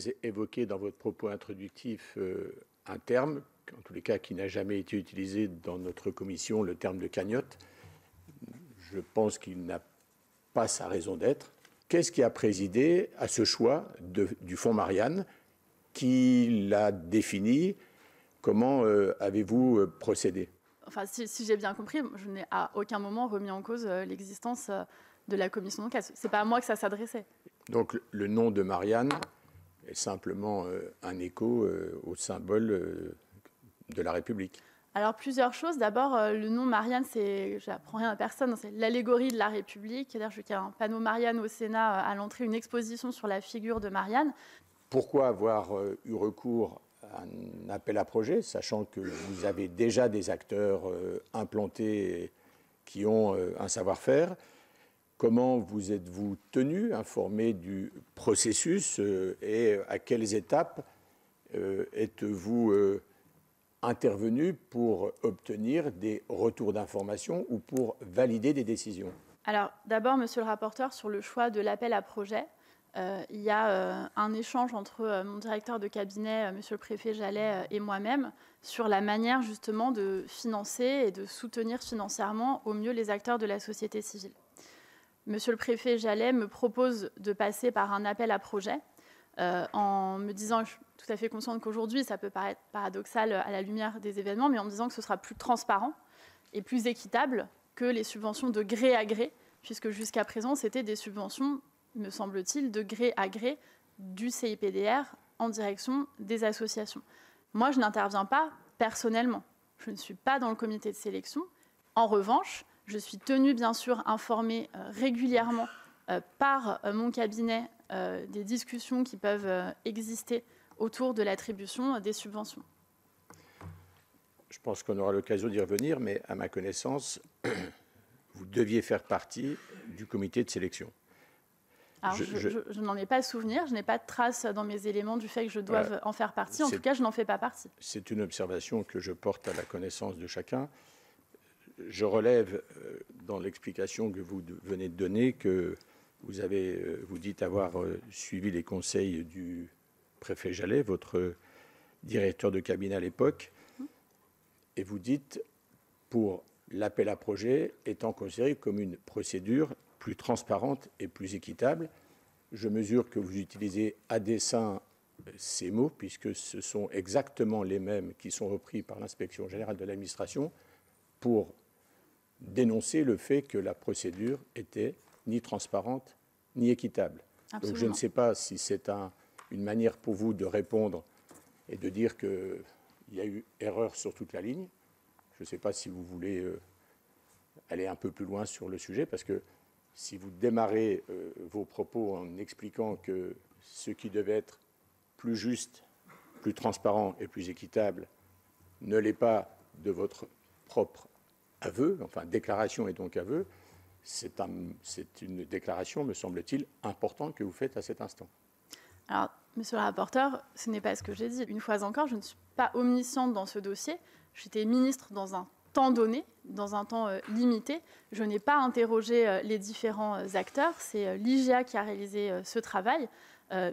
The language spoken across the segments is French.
Avez évoqué dans votre propos introductif euh, un terme, en tous les cas qui n'a jamais été utilisé dans notre commission, le terme de cagnotte. Je pense qu'il n'a pas sa raison d'être. Qu'est-ce qui a présidé à ce choix du Fonds Marianne Qui l'a défini? Comment euh, avez-vous euh, procédé? Enfin, si, j'ai bien compris, je n'ai à aucun moment remis en cause l'existence de la commission d'enquête. Ce n'est pas à moi que ça s'adressait. Donc le nom de Marianne est simplement euh, un écho euh, au symbole euh, de la République. Alors plusieurs choses. D'abord, le nom Marianne, c'est, j'apprends rien à personne, c'est l'allégorie de la République. D'ailleurs, je qu'il y a un panneau Marianne au Sénat à l'entrée, une exposition sur la figure de Marianne. Pourquoi avoir eu recours à un appel à projet, sachant que vous avez déjà des acteurs implantés qui ont un savoir-faire? Comment vous êtes-vous tenu, informé du processus euh, et à quelles étapes euh, êtes-vous euh, intervenu pour obtenir des retours d'informations ou pour valider des décisions? Alors d'abord, monsieur le rapporteur, sur le choix de l'appel à projet, il y a un échange entre mon directeur de cabinet, monsieur le préfet Jallet, et moi-même sur la manière justement de financer et de soutenir financièrement au mieux les acteurs de la société civile. Monsieur le préfet Jallet me propose de passer par un appel à projet euh, en me disant, je suis tout à fait consciente qu'aujourd'hui, ça peut paraître paradoxal à la lumière des événements, mais en me disant que ce sera plus transparent et plus équitable que les subventions de gré à gré, puisque jusqu'à présent, c'était des subventions, me semble-t-il, de gré à gré du CIPDR en direction des associations. Moi, je n'interviens pas personnellement. Je ne suis pas dans le comité de sélection. En revanche, je suis tenue, bien sûr, informée euh, régulièrement euh, par euh, mon cabinet des discussions qui peuvent exister autour de l'attribution des subventions. Je pense qu'on aura l'occasion d'y revenir, mais à ma connaissance, vous deviez faire partie du comité de sélection. Alors, je, n'en ai pas souvenir, je n'ai pas de trace dans mes éléments du fait que je doive en faire partie. En tout cas, je n'en fais pas partie. C'est une observation que je porte à la connaissance de chacun je relève euh, dans l'explication que vous venez de donner que vous avez, euh, vous dites avoir euh, suivi les conseils du préfet Jallet, votre directeur de cabinet à l'époque, et vous dites pour l'appel à projet étant considéré comme une procédure plus transparente et plus équitable. Je mesure que vous utilisez à dessein ces mots, puisque ce sont exactement les mêmes qui sont repris par l'inspection générale de l'administration pour dénoncer le fait que la procédure était ni transparente ni équitable. Donc je ne sais pas si c'est une manière pour vous de répondre et de dire qu'il y a eu erreur sur toute la ligne. Je ne sais pas si vous voulez euh, aller un peu plus loin sur le sujet, parce que si vous démarrez euh, vos propos en expliquant que ce qui devait être plus juste, plus transparent et plus équitable ne l'est pas de votre propre aveu, enfin déclaration et donc aveu, c'est une déclaration, me semble-t-il, importante que vous faites à cet instant. Alors, monsieur le rapporteur, ce n'est pas ce que j'ai dit. Une fois encore, je ne suis pas omnisciente dans ce dossier. J'étais ministre dans un temps donné, dans un temps euh, limité. Je n'ai pas interrogé euh, les différents euh, acteurs. C'est l'IGA qui a réalisé ce travail.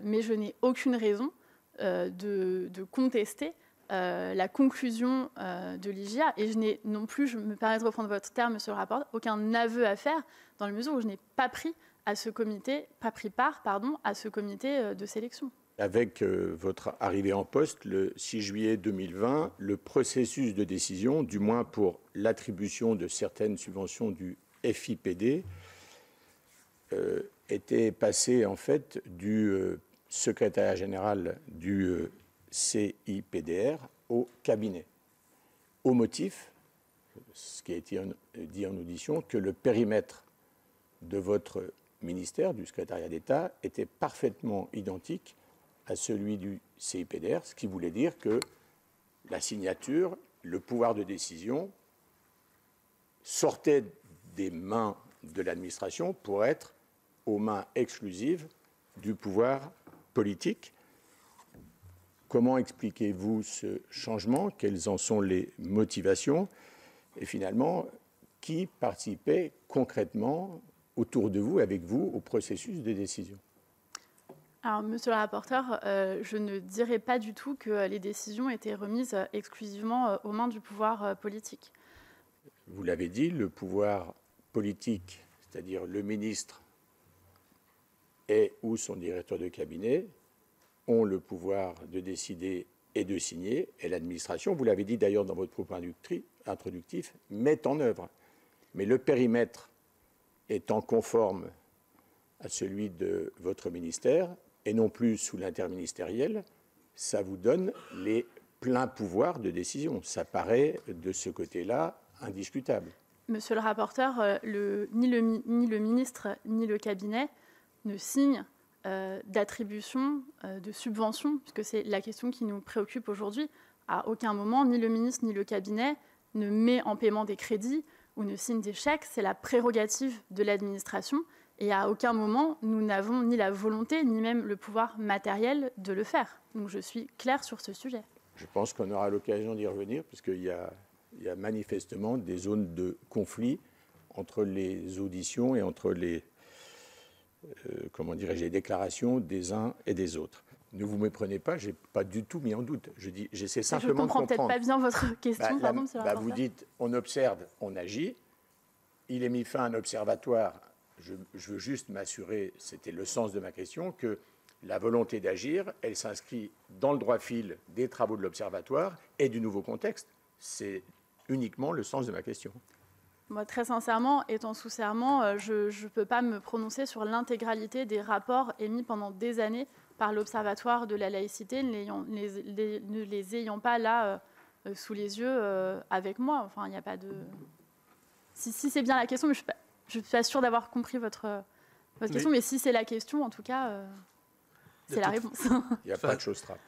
mais je n'ai aucune raison de, de contester euh, la conclusion euh, de l'IGA. Et je n'ai non plus, je me permets de reprendre votre terme, monsieur le rapport, aucun aveu à faire dans la mesure où je n'ai pas pris à ce comité, pas pris part, pardon, à ce comité euh, de sélection. Avec votre arrivée en poste le 6 juillet 2020, le processus de décision, du moins pour l'attribution de certaines subventions du FIPD, était passé en fait du secrétariat général du CIPDR au cabinet, au motif, ce qui a été dit en audition, que le périmètre de votre ministère, du secrétariat d'État, était parfaitement identique à celui du CIPDR, ce qui voulait dire que la signature, le pouvoir de décision sortait des mains de l'administration pour être aux mains exclusives du pouvoir politique Comment expliquez-vous ce changement? Quelles en sont les motivations? Et finalement, qui participait concrètement autour de vous, avec vous, au processus de décision? Alors, monsieur le rapporteur, euh, je ne dirais pas du tout que les décisions étaient remises exclusivement aux mains du pouvoir politique. Vous l'avez dit, le pouvoir politique, c'est-à-dire le ministre et ou son directeur de cabinet, ont le pouvoir de décider et de signer, et l'administration, vous l'avez dit d'ailleurs dans votre propos introductif, met en œuvre. Mais le périmètre étant conforme à celui de votre ministère, et non plus sous l'interministériel, ça vous donne les pleins pouvoirs de décision. Ça paraît de ce côté-là indiscutable. Monsieur le rapporteur, euh, ni, le, ni, le, ministre ni le cabinet ne signent d'attribution euh, de subventions, puisque c'est la question qui nous préoccupe aujourd'hui. À aucun moment, ni le ministre ni le cabinet ne met en paiement des crédits ou ne signe des chèques. C'est la prérogative de l'administration. Et à aucun moment, nous n'avons ni la volonté, ni même le pouvoir matériel de le faire. Donc je suis claire sur ce sujet. Je pense qu'on aura l'occasion d'y revenir, puisqu'il y, y, a manifestement des zones de conflit entre les auditions et entre les, euh, comment dirais-je, les déclarations des uns et des autres. Ne vous méprenez pas, je n'ai pas du tout mis en doute. Je dis, j'essaie simplement de comprendre. Je comprends peut-être pas bien votre question, bah, pardon, bah, Vous dites, on observe, on agit. Il est mis fin à un observatoire je, veux juste m'assurer, c'était le sens de ma question, que la volonté d'agir, elle s'inscrit dans le droit fil des travaux de l'Observatoire et du nouveau contexte. C'est uniquement le sens de ma question. Moi, très sincèrement, étant sous serment, euh, je ne peux pas me prononcer sur l'intégralité des rapports émis pendant des années par l'Observatoire de la laïcité, ne les, ayant pas là euh, sous les yeux euh, avec moi. Enfin, il n'y a pas de. Si, si c'est bien la question, mais je ne suis pas je suis pas sûre d'avoir compris votre, votre question, mais si c'est la question, en tout cas, euh, c'est la réponse. Il n'y a pas de chose trappe.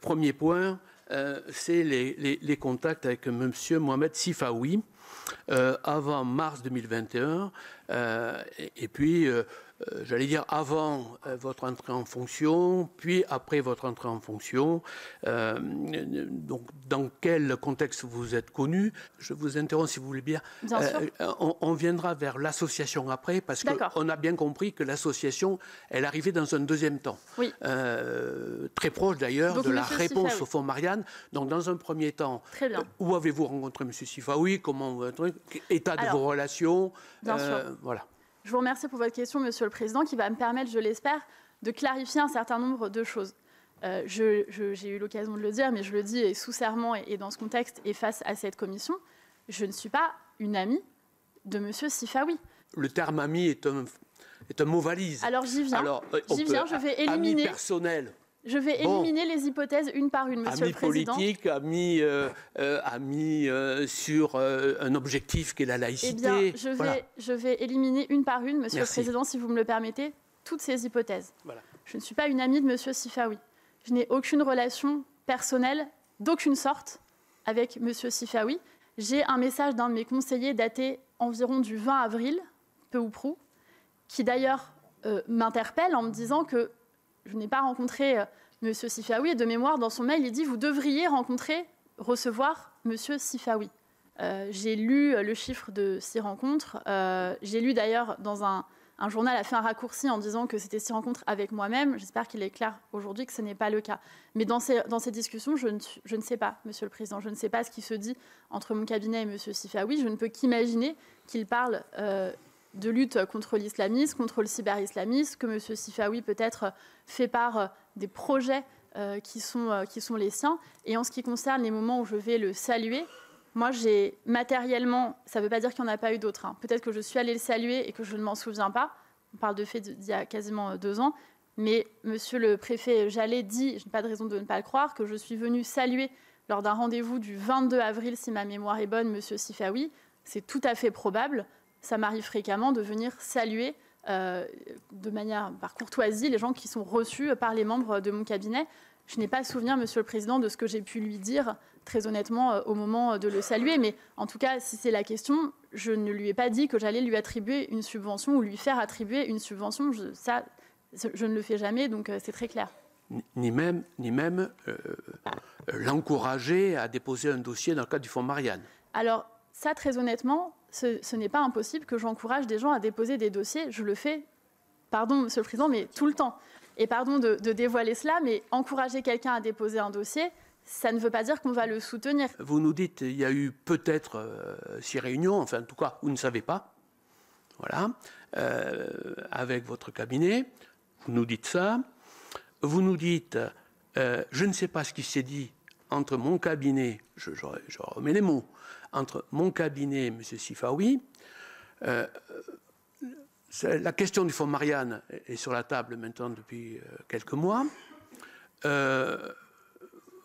Premier point, euh, c'est les, les, contacts avec M. Mohamed Sifawi euh, avant mars 2021. Et, puis, euh, j'allais dire, avant euh, votre entrée en fonction, puis après votre entrée en fonction. Euh, donc, dans quel contexte vous êtes connu? Je vous interromps si vous voulez bien. on, viendra vers l'association après, parce qu'on a bien compris que l'association, elle arrivait dans un deuxième temps. Oui. très proche d'ailleurs de la réponse au fond Marianne. Donc, dans un premier temps, où avez-vous rencontré M. Sifaoui Comment État de vos relations? Bien sûr. Voilà. Je vous remercie pour votre question, Monsieur le Président, qui va me permettre, je l'espère, de clarifier un certain nombre de choses. Euh, j'ai eu l'occasion de le dire, mais je le dis sous serment et, dans ce contexte et face à cette commission, je ne suis pas une amie de Monsieur Sifawi. Le terme ami est un, est un mot valise. Alors j'y viens. Alors, euh, j'y viens, je vais éliminer. Ami personnel. Je vais éliminer les hypothèses une par une, Monsieur le Président. politique, ami, euh, euh, euh, sur un objectif qui est la laïcité. Eh bien, je vais, je vais éliminer une par une, Monsieur le Président, si vous me le permettez, toutes ces hypothèses. Je ne suis pas une amie de Monsieur Sifawi. Je n'ai aucune relation personnelle d'aucune sorte avec Monsieur Sifawi. J'ai un message d'un de mes conseillers daté environ du 20 avril, peu ou prou, qui d'ailleurs m'interpelle en me disant que je n'ai pas rencontré euh, M. Sifawi. Et de mémoire, dans son mail, il dit Vous devriez rencontrer, recevoir M. Sifawi. Euh, j'ai lu euh, le chiffre de six rencontres. j'ai lu d'ailleurs dans un, journal a fait un raccourci en disant que c'était six rencontres avec moi-même. J'espère qu'il est clair aujourd'hui que ce n'est pas le cas. Mais dans ces, dans ces discussions, je ne, je ne, sais pas, Monsieur le Président, je ne sais pas ce qui se dit entre mon cabinet et M. Sifawi. Je ne peux qu'imaginer qu'il parle de lutte contre l'islamisme, contre le cyber-islamisme, que M. Sifawi peut-être fait part euh, des projets euh, qui, sont, euh, qui sont les siens. Et en ce qui concerne les moments où je vais le saluer, moi, j'ai matériellement, ça ne veut pas dire qu'il n'y en a pas eu d'autres. Hein. Peut-être que je suis allée le saluer et que je ne m'en souviens pas. On parle de fait d'il y a quasiment deux ans. Mais monsieur le préfet Jallet dit, je n'ai pas de raison de ne pas le croire, que je suis venue saluer lors d'un rendez-vous du 22 avril, si ma mémoire est bonne, monsieur Sifawi. C'est tout à fait probable ça m'arrive fréquemment de venir saluer euh, de manière par courtoisie les gens qui sont reçus par les membres de mon cabinet. Je n'ai pas souvenir, Monsieur le Président, de ce que j'ai pu lui dire très honnêtement euh, au moment de le saluer, mais en tout cas, si c'est la question, je ne lui ai pas dit que j'allais lui attribuer une subvention ou lui faire attribuer une subvention. Je, ça, je ne le fais jamais, donc euh, c'est très clair. Ni même, ni même l'encourager à déposer un dossier dans le cadre du Fonds Marianne. Alors, ça, très honnêtement, ce, n'est pas impossible que j'encourage des gens à déposer des dossiers. Je le fais, pardon, Monsieur le Président, mais tout le temps. Et pardon de, dévoiler cela, mais encourager quelqu'un à déposer un dossier, ça ne veut pas dire qu'on va le soutenir. Vous nous dites il y a eu peut-être euh, six réunions, enfin en tout cas, vous ne savez pas. Voilà. Euh, avec votre cabinet. Vous nous dites ça. Vous nous dites euh, je ne sais pas ce qui s'est dit entre mon cabinet, je, remets les mots, entre mon cabinet et M. Sifawi. Euh, la question du fonds Marianne est sur la table maintenant depuis euh, quelques mois.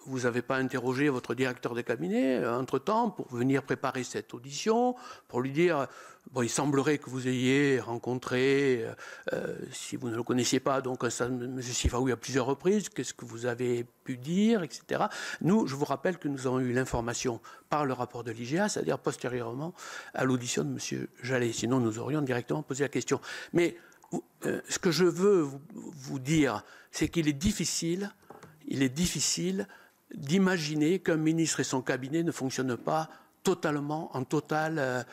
Vous n'avez pas interrogé votre directeur de cabinet entre-temps pour venir préparer cette audition, pour lui dire Bon, il semblerait que vous ayez rencontré, euh, euh, si vous ne le connaissiez pas, donc M. Sifaoui à plusieurs reprises, qu'est-ce que vous avez pu dire, etc. Nous, je vous rappelle que nous avons eu l'information par le rapport de l'IGA, c'est-à-dire postérieurement à l'audition de M. Jallet. Sinon, nous aurions directement posé la question. Mais euh, ce que je veux vous, vous dire, c'est qu'il est difficile, il est difficile d'imaginer qu'un ministre et son cabinet ne fonctionnent pas totalement, en totale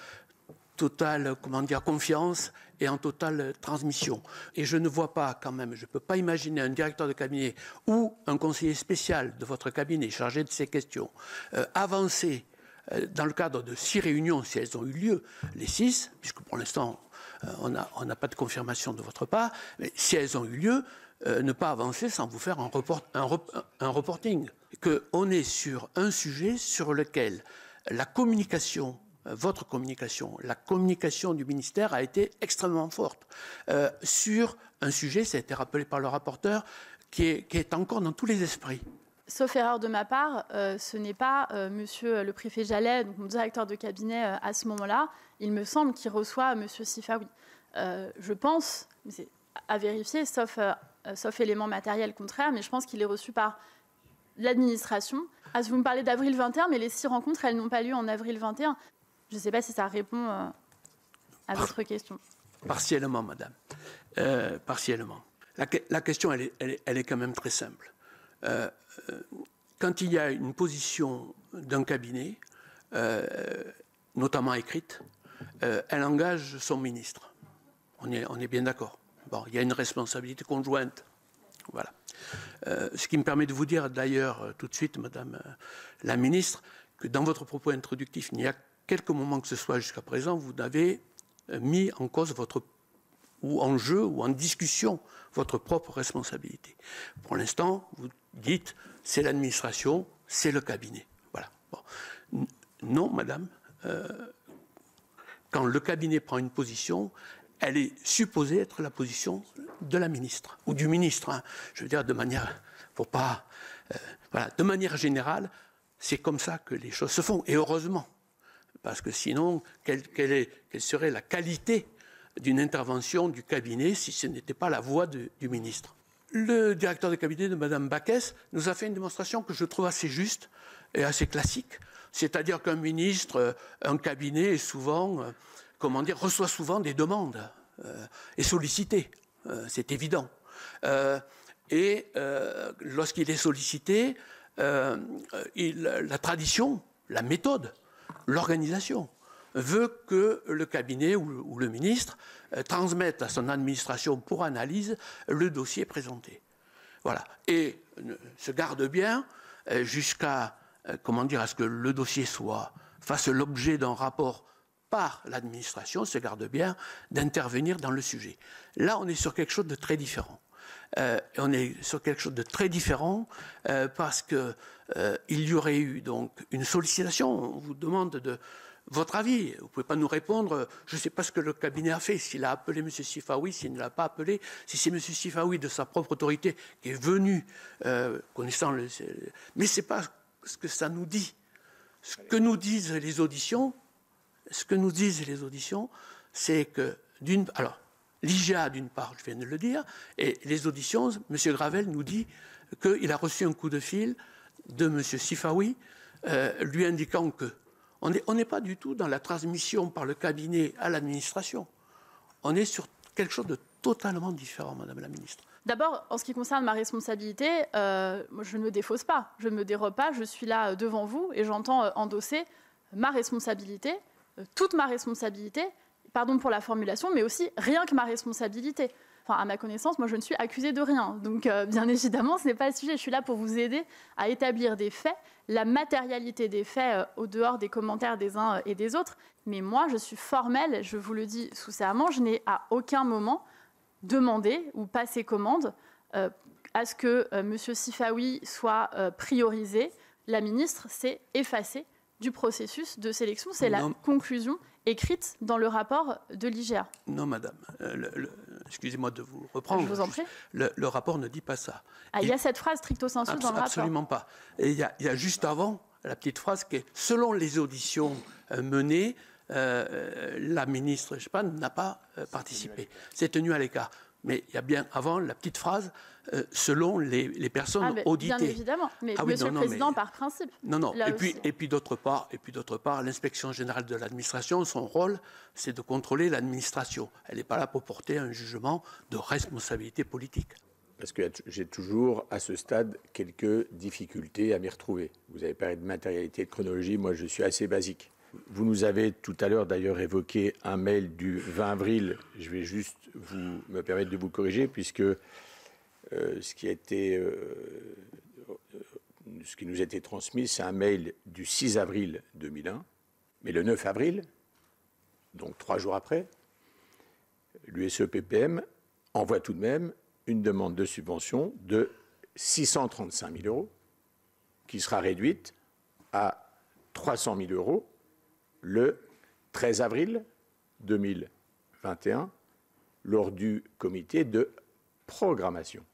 totale comment dire, confiance et en totale transmission. Et je ne vois pas quand même, je ne peux pas imaginer un directeur de cabinet ou un conseiller spécial de votre cabinet chargé de ces questions euh, avancer euh, dans le cadre de six réunions, si elles ont eu lieu, les six, puisque pour l'instant euh, on n'a pas de confirmation de votre part, mais si elles ont eu lieu, ne pas avancer sans vous faire un, report, un, un reporting. Qu'on est sur un sujet sur lequel la communication euh, votre communication, la communication du ministère a été extrêmement forte euh, sur un sujet, ça a été rappelé par le rapporteur, qui est, encore dans tous les esprits. Sauf erreur de ma part, euh, ce n'est pas Monsieur le préfet Jallet, donc mon directeur de cabinet à ce moment-là. Il me semble qu'il reçoit Monsieur Sifawi. je pense, c'est à vérifier, sauf, sauf élément matériel contraire, mais je pense qu'il est reçu par l'administration. Ah, vous me parlez d'avril 21, mais les six rencontres, elles n'ont pas lieu en avril 21. Je ne sais pas si ça répond euh, à votre question. Partiellement, madame. Euh, partiellement. La, question, elle est, quand même très simple. Euh, quand il y a une position d'un cabinet, notamment écrite, elle engage son ministre. On est, on est bien d'accord. Bon, il y a une responsabilité conjointe. Voilà. ce qui me permet de vous dire d'ailleurs tout de suite, Madame la Ministre, que dans votre propos introductif, il n'y a quelques moments que ce soit jusqu'à présent, vous n'avez euh, mis en cause votre ou en jeu ou en discussion votre propre responsabilité. Pour l'instant, vous dites c'est l'administration, c'est le cabinet. Voilà. Non, madame. Euh, quand le cabinet prend une position, elle est supposée être la position de la ministre ou du ministre. Hein. Je veux dire de manière, pas, euh, voilà, de manière générale, c'est comme ça que les choses se font. Et heureusement parce que sinon, quelle, serait la qualité d'une intervention du cabinet si ce n'était pas la voix du ministre? Le directeur de cabinet de Mme Baquès nous a fait une démonstration que je trouve assez juste et assez classique. C'est-à-dire qu'un ministre, un cabinet est souvent, euh, comment dire, reçoit souvent des demandes euh, et sollicité. Euh, c'est évident. et lorsqu'il est sollicité, la tradition, la méthode l'organisation veut que le cabinet ou, le ministre euh, transmette à son administration pour analyse le dossier présenté. Voilà. Et euh, se garde bien euh, jusqu'à, comment dire, à ce que le dossier soit, fasse l'objet d'un rapport par l'administration, se garde bien d'intervenir dans le sujet. Là, on est sur quelque chose de très différent. on est sur quelque chose de très différent parce que euh, il y aurait eu donc une sollicitation. On vous demande de votre avis. Vous pouvez pas nous répondre. Je ne sais pas ce que le cabinet a fait. S'il a appelé M. Sifaoui, s'il ne l'a pas appelé, si c'est M. Sifaoui de sa propre autorité qui est venu, euh, connaissant le. Mais ce n'est pas ce que ça nous dit. Ce que nous disent les auditions, ce que nous disent les auditions, c'est que d'une. Alors, l'IGA, d'une part, je viens de le dire, et les auditions, M. Gravel nous dit qu'il a reçu un coup de fil de M. Sifawi, euh, lui indiquant que on n'est pas du tout dans la transmission par le cabinet à l'administration. On est sur quelque chose de totalement différent, Madame la Ministre. D'abord, en ce qui concerne ma responsabilité, euh, je ne me défausse pas, je ne me dérobe pas, je suis là euh, devant vous et j'entends endosser ma responsabilité, toute ma responsabilité, pardon pour la formulation, mais aussi rien que ma responsabilité. à ma connaissance, moi, je ne suis accusée de rien. Donc, euh, bien évidemment, ce n'est pas le sujet. Je suis là pour vous aider à établir des faits, la matérialité des faits euh, au dehors des commentaires des uns euh, et des autres. Mais moi, je suis formelle, je vous le dis sous serment, je n'ai à aucun moment demandé ou passé commande à ce que M. Sifawi soit priorisé. La ministre s'est effacée du processus de sélection. C'est la conclusion écrite dans le rapport de l'IGA. Non, madame. Euh, excusez-moi de vous reprendre. Je vous en prie. Le, rapport ne dit pas ça. Ah, il y a cette phrase stricto sensu dans le rapport. Absolument pas. Et il y, a, juste avant la petite phrase qui est selon les auditions euh, menées, euh, la ministre, je sais pas, n'a pas participé. C'est tenu à l'écart. Mais il y a bien avant la petite phrase euh, selon les, personnes ah, auditées. Bien évidemment, mais ah Monsieur le Président, par principe. Non, non. et puis, et puis d'autre part, et puis d'autre part, l'inspection générale de l'administration, son rôle, c'est de contrôler l'administration. Elle n'est pas là pour porter un jugement de responsabilité politique. Parce que j'ai toujours, à ce stade, quelques difficultés à m'y retrouver. Vous avez parlé de matérialité, de chronologie. Moi, je suis assez basique. Vous nous avez tout à l'heure d'ailleurs évoqué un mail du 20 avril. Je vais juste vous me permettre de vous corriger puisque euh, ce qui euh, ce qui nous a été transmis, c'est un mail du 6 avril 2001. Mais le 9 avril, donc trois jours après, l'USE-PPM envoie tout de même une demande de subvention de 635 000 euros, qui sera réduite à 300 000 euros le 13 avril 2021 lors du comité de programmation.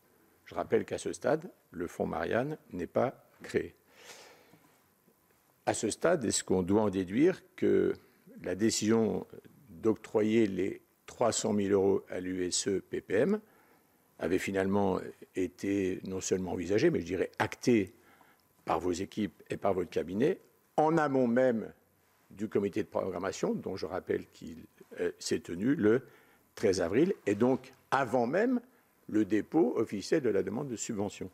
Je rappelle qu'à ce stade, le fonds Marianne n'est pas créé. À ce stade, est-ce qu'on doit en déduire que la décision d'octroyer les 300 000 euros à l'USE PPM avait finalement été non seulement envisagée, mais je dirais actée par vos équipes et par votre cabinet, en amont même du comité de programmation, dont je rappelle qu'il euh, s'est tenu le 13 avril, et donc avant même le dépôt officiel de la demande de subvention.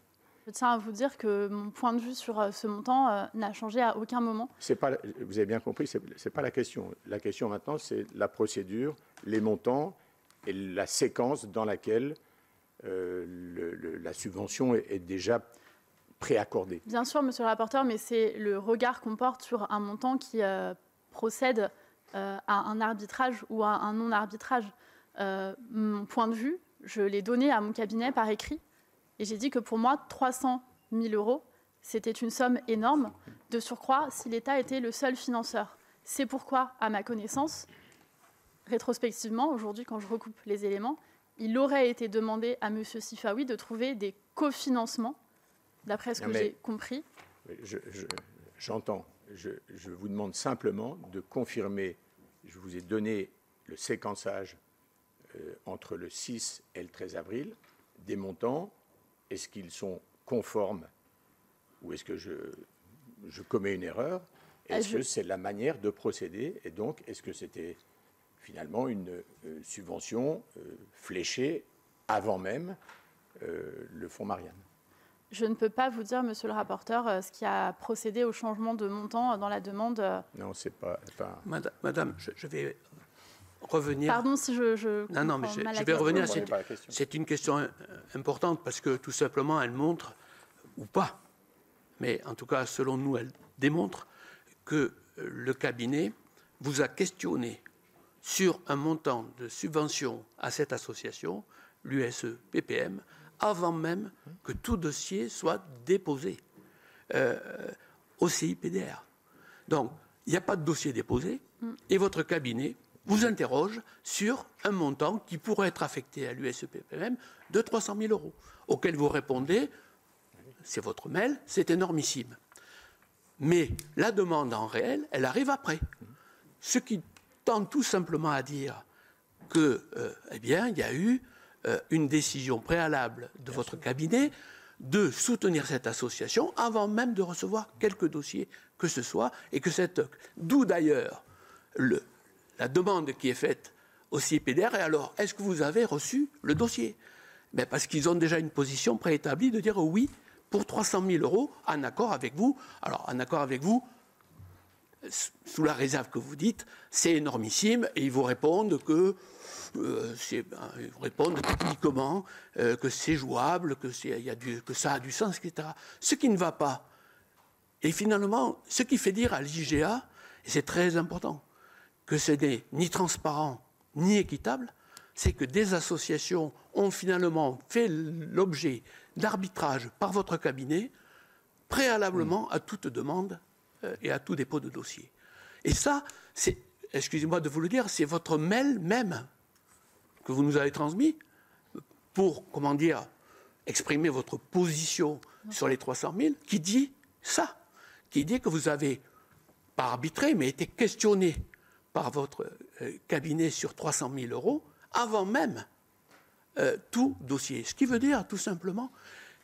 Je tiens à vous dire que mon point de vue sur euh, ce montant euh, n'a changé à aucun moment. Pas, vous avez bien compris, ce n'est pas la question. La question maintenant, c'est la procédure, les montants et la séquence dans laquelle la subvention est, est déjà préaccordée. Bien sûr, monsieur le rapporteur, mais c'est le regard qu'on porte sur un montant qui procède euh, à un arbitrage ou à un non-arbitrage. Euh, mon point de vue, je l'ai donné à mon cabinet par écrit et j'ai dit que pour moi, 300 000 euros, c'était une somme énorme, de surcroît si l'État était le seul financeur. C'est pourquoi, à ma connaissance, rétrospectivement, aujourd'hui, quand je recoupe les éléments, il aurait été demandé à M. Sifawi de trouver des cofinancements, d'après ce que j'ai compris. J'entends je, vous demande simplement de confirmer, je vous ai donné le séquençage euh, entre le 6 et le 13 avril, des montants, est-ce qu'ils sont conformes ou est-ce que je, commets une erreur? Ah, Est-ce que c'est la manière de procéder? Et donc, est-ce que c'était finalement une euh, subvention euh, fléchée avant même le fonds Marianne? Je ne peux pas vous dire, monsieur le rapporteur, euh, ce qui a procédé au changement de montant dans la demande. Euh. Non, c'est pas. Madame, je, vais revenir. Pardon si je. non, non, mais je, vais revenir. C'est une question euh, importante parce que tout simplement, elle montre, ou pas, mais en tout cas, selon nous, elle démontre que le cabinet vous a questionné sur un montant de subvention à cette association, l'USE PPM, avant même que tout dossier soit déposé euh, au CIPDR. Donc, il n'y a pas de dossier déposé et votre cabinet vous interroge sur un montant qui pourrait être affecté à l'USEPPM de 300 000 euros, auquel vous répondez, c'est votre mail, c'est énormissime. Mais la demande en réel, elle arrive après. Ce qui tend tout simplement à dire que, euh, eh bien, il y a eu euh, une décision préalable de votre cabinet de soutenir cette association avant même de recevoir quelques dossiers que ce soit, et que cette, d'où d'ailleurs la demande qui est faite au CIPDR, et alors, est-ce que vous avez reçu le dossier? Mais Parce qu'ils ont déjà une position préétablie de dire oui pour 300 000 euros en accord avec vous. Alors, en accord avec vous, sous la réserve que vous dites, c'est énormissime, et ils vous répondent que euh, ben, ils vous répondent techniquement euh, que c'est jouable, que, y a du, que ça a du sens, etc. Ce qui ne va pas. Et finalement, ce qui fait dire à l'IGA, et c'est très important, que ce n'est ni transparent ni équitable, c'est que des associations ont finalement fait l'objet d'arbitrage par votre cabinet préalablement à toute demande et à tout dépôt de dossier. Et ça, c'est, excusez-moi de vous le dire, c'est votre mail même que vous nous avez transmis pour, comment dire, exprimer votre position sur les 300 000, qui dit ça, qui dit que vous avez, pas arbitré, mais été questionné par votre euh, cabinet sur 300 000 euros avant même euh, tout dossier. Ce qui veut dire tout simplement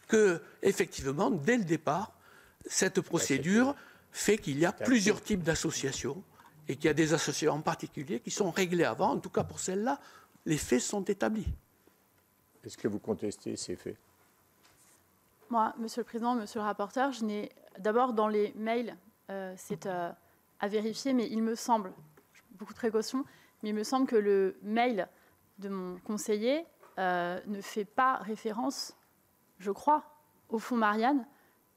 que, effectivement, dès le départ, cette procédure fait qu'il y a plusieurs types d'associations et qu'il y a des associations en particulier qui sont réglées avant, en tout cas pour celles-là, les faits sont établis. Est-ce que vous contestez ces faits? Moi, Monsieur le Président, Monsieur le rapporteur, je n'ai d'abord dans les mails, euh, c'est euh, à vérifier, mais il me semble, beaucoup de précautions, mais il me semble que le mail de mon conseiller euh, ne fait pas référence, je crois, au fonds Marianne,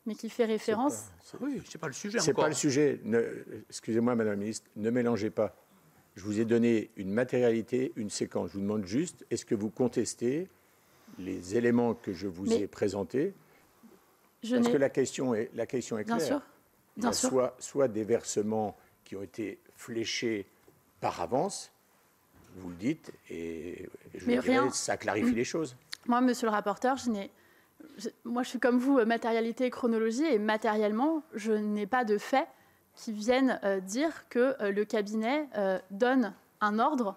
mais qui fait référence. oui, c'est pas le sujet. C'est pas le sujet. Excusez-moi, Madame la Ministre, ne mélangez pas. Je vous ai donné une matérialité, une séquence. Je vous demande juste, est-ce que vous contestez les éléments que je vous ai présentés? Parce que la question est, la question est claire. Bien sûr. Bien sûr. Soit, soit des versements qui ont été fléchés par avance, vous le dites, et je dirais, ça clarifie les choses. Moi, monsieur le rapporteur, je n'ai moi, je suis comme vous, matérialité et chronologie, et matériellement, je n'ai pas de faits qui viennent euh, dire que euh, le cabinet euh, donne un ordre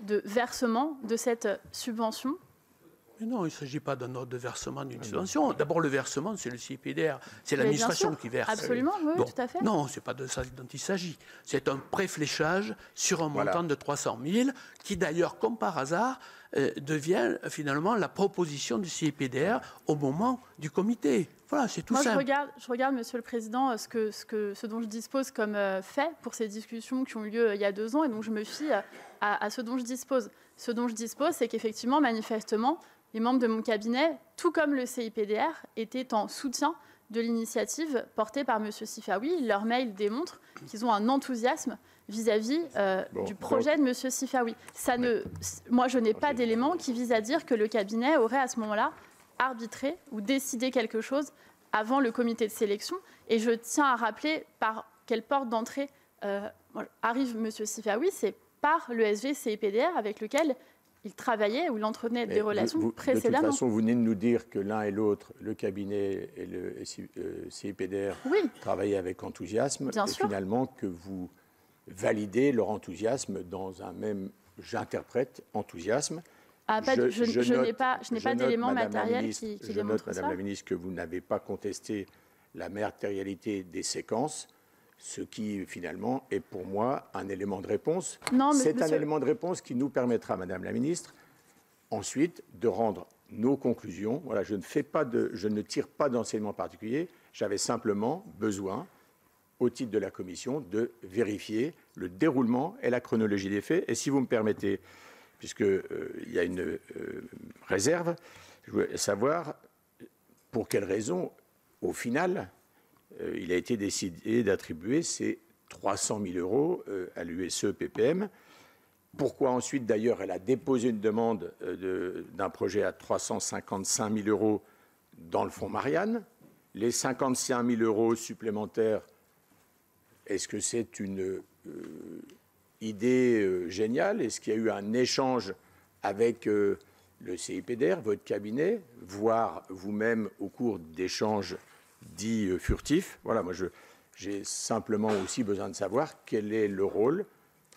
de versement de cette subvention mais non, il ne s'agit pas d'un ordre de versement d'une ah subvention. D'abord, le versement, c'est le CIPDR, c'est l'administration qui verse. Absolument, oui, tout à fait. Non, ce n'est pas de ça dont il s'agit. C'est un préfléchage sur un montant de 300 000, qui d'ailleurs, comme par hasard, euh, devient finalement la proposition du CIPDR au moment du comité. Voilà, c'est tout Moi, simple. Je regarde, je regarde, Monsieur le Président, ce, que, ce, que, ce dont je dispose comme euh, fait pour ces discussions qui ont eu lieu euh, il y a deux ans, et donc je me fie à, à ce dont je dispose. Ce dont je dispose, c'est qu'effectivement, manifestement, les membres de mon cabinet, tout comme le CIPDR, étaient en soutien de l'initiative portée par M. Sifawi. Leur mail démontre qu'ils ont un enthousiasme vis-à-vis euh, du projet de M. Sifawi. Ça ne, moi, je n'ai pas d'éléments qui visent à dire que le cabinet aurait à ce moment-là arbitré ou décidé quelque chose avant le comité de sélection. Et je tiens à rappeler par quelle porte d'entrée euh, arrive M. Sifawi, c'est par le SV-CIPDR avec lequel il travaillait ou il entretenait des relations précédemment. De toute façon, vous venez de nous dire que l'un et l'autre, le cabinet et le CIPDR, oui. travaillaient avec enthousiasme. Bien et sûr. finalement, que vous validez leur enthousiasme dans un même, j'interprète, enthousiasme. Ah, je, je, n'ai pas, pas d'éléments matériels qui, qui Je note, Madame la Ministre, que vous n'avez pas contesté la matérialité des séquences ce qui finalement est pour moi un élément de réponse. C'est un élément de réponse qui nous permettra, Madame la Ministre, ensuite de rendre nos conclusions. Voilà, je ne, fais pas de, je ne tire pas d'enseignement particulier. J'avais simplement besoin, au titre de la Commission, de vérifier le déroulement et la chronologie des faits. Et si vous me permettez, puisqu'il euh, y a une euh, réserve, je voulais savoir pour quelles raisons, au final, euh, il a été décidé d'attribuer ces 300 000 euros à l'USE PPM. Pourquoi ensuite, d'ailleurs, elle a déposé une demande d'un projet à 355 000 euros dans le fonds Marianne? Les 55 000 euros supplémentaires, est-ce que c'est une idée géniale? Est-ce qu'il y a eu un échange avec le CIPDR, votre cabinet, voire vous-même au cours d'échanges dit euh, furtif. Voilà, moi, j'ai simplement aussi besoin de savoir quel est le rôle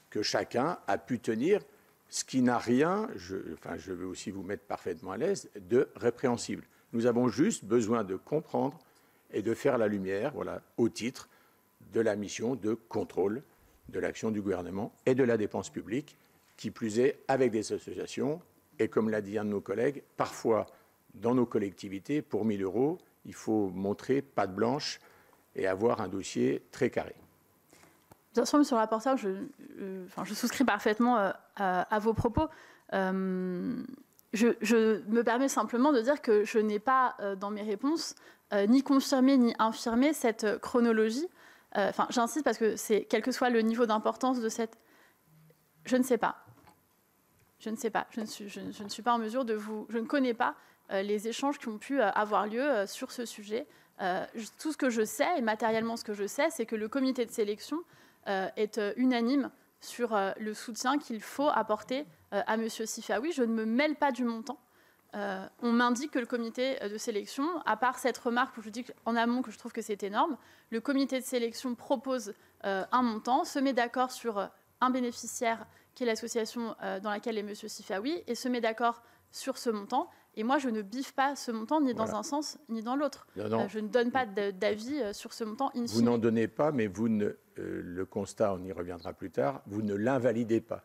que chacun a pu tenir, ce qui n'a rien, je, enfin, je veux aussi vous mettre parfaitement à l'aise, de répréhensible. Nous avons juste besoin de comprendre et de faire la lumière, voilà, au titre de la mission de contrôle de l'action du gouvernement et de la dépense publique, qui plus est avec des associations, et comme l'a dit un de nos collègues, parfois dans nos collectivités, pour 1000 euros, il faut montrer patte blanche et avoir un dossier très carré. Bien sûr, monsieur le rapporteur, je, je souscris parfaitement à, vos propos. Je, me permets simplement de dire que je n'ai pas dans mes réponses ni confirmé ni infirmé cette chronologie. Enfin, j'insiste parce que quel que soit le niveau d'importance de cette. Je ne sais pas. Je ne sais pas. Je ne suis, je, ne suis pas en mesure de vous. Je ne connais pas les échanges qui ont pu avoir lieu sur ce sujet. tout ce que je sais, et matériellement ce que je sais, c'est que le comité de sélection est unanime sur le soutien qu'il faut apporter à M. Sifawi. Je ne me mêle pas du montant. On m'indique que le comité de sélection, à part cette remarque où je dis en amont que je trouve que c'est énorme, le comité de sélection propose un montant, se met d'accord sur un bénéficiaire qui est l'association dans laquelle est M. Sifawi, et se met d'accord sur ce montant. Et moi, je ne biffe pas ce montant ni dans un sens ni dans l'autre. Euh, je ne donne pas d'avis euh, sur ce montant. Vous n'en donnez pas, mais vous ne, euh, le constat, on y reviendra plus tard, vous ne l'invalidez pas.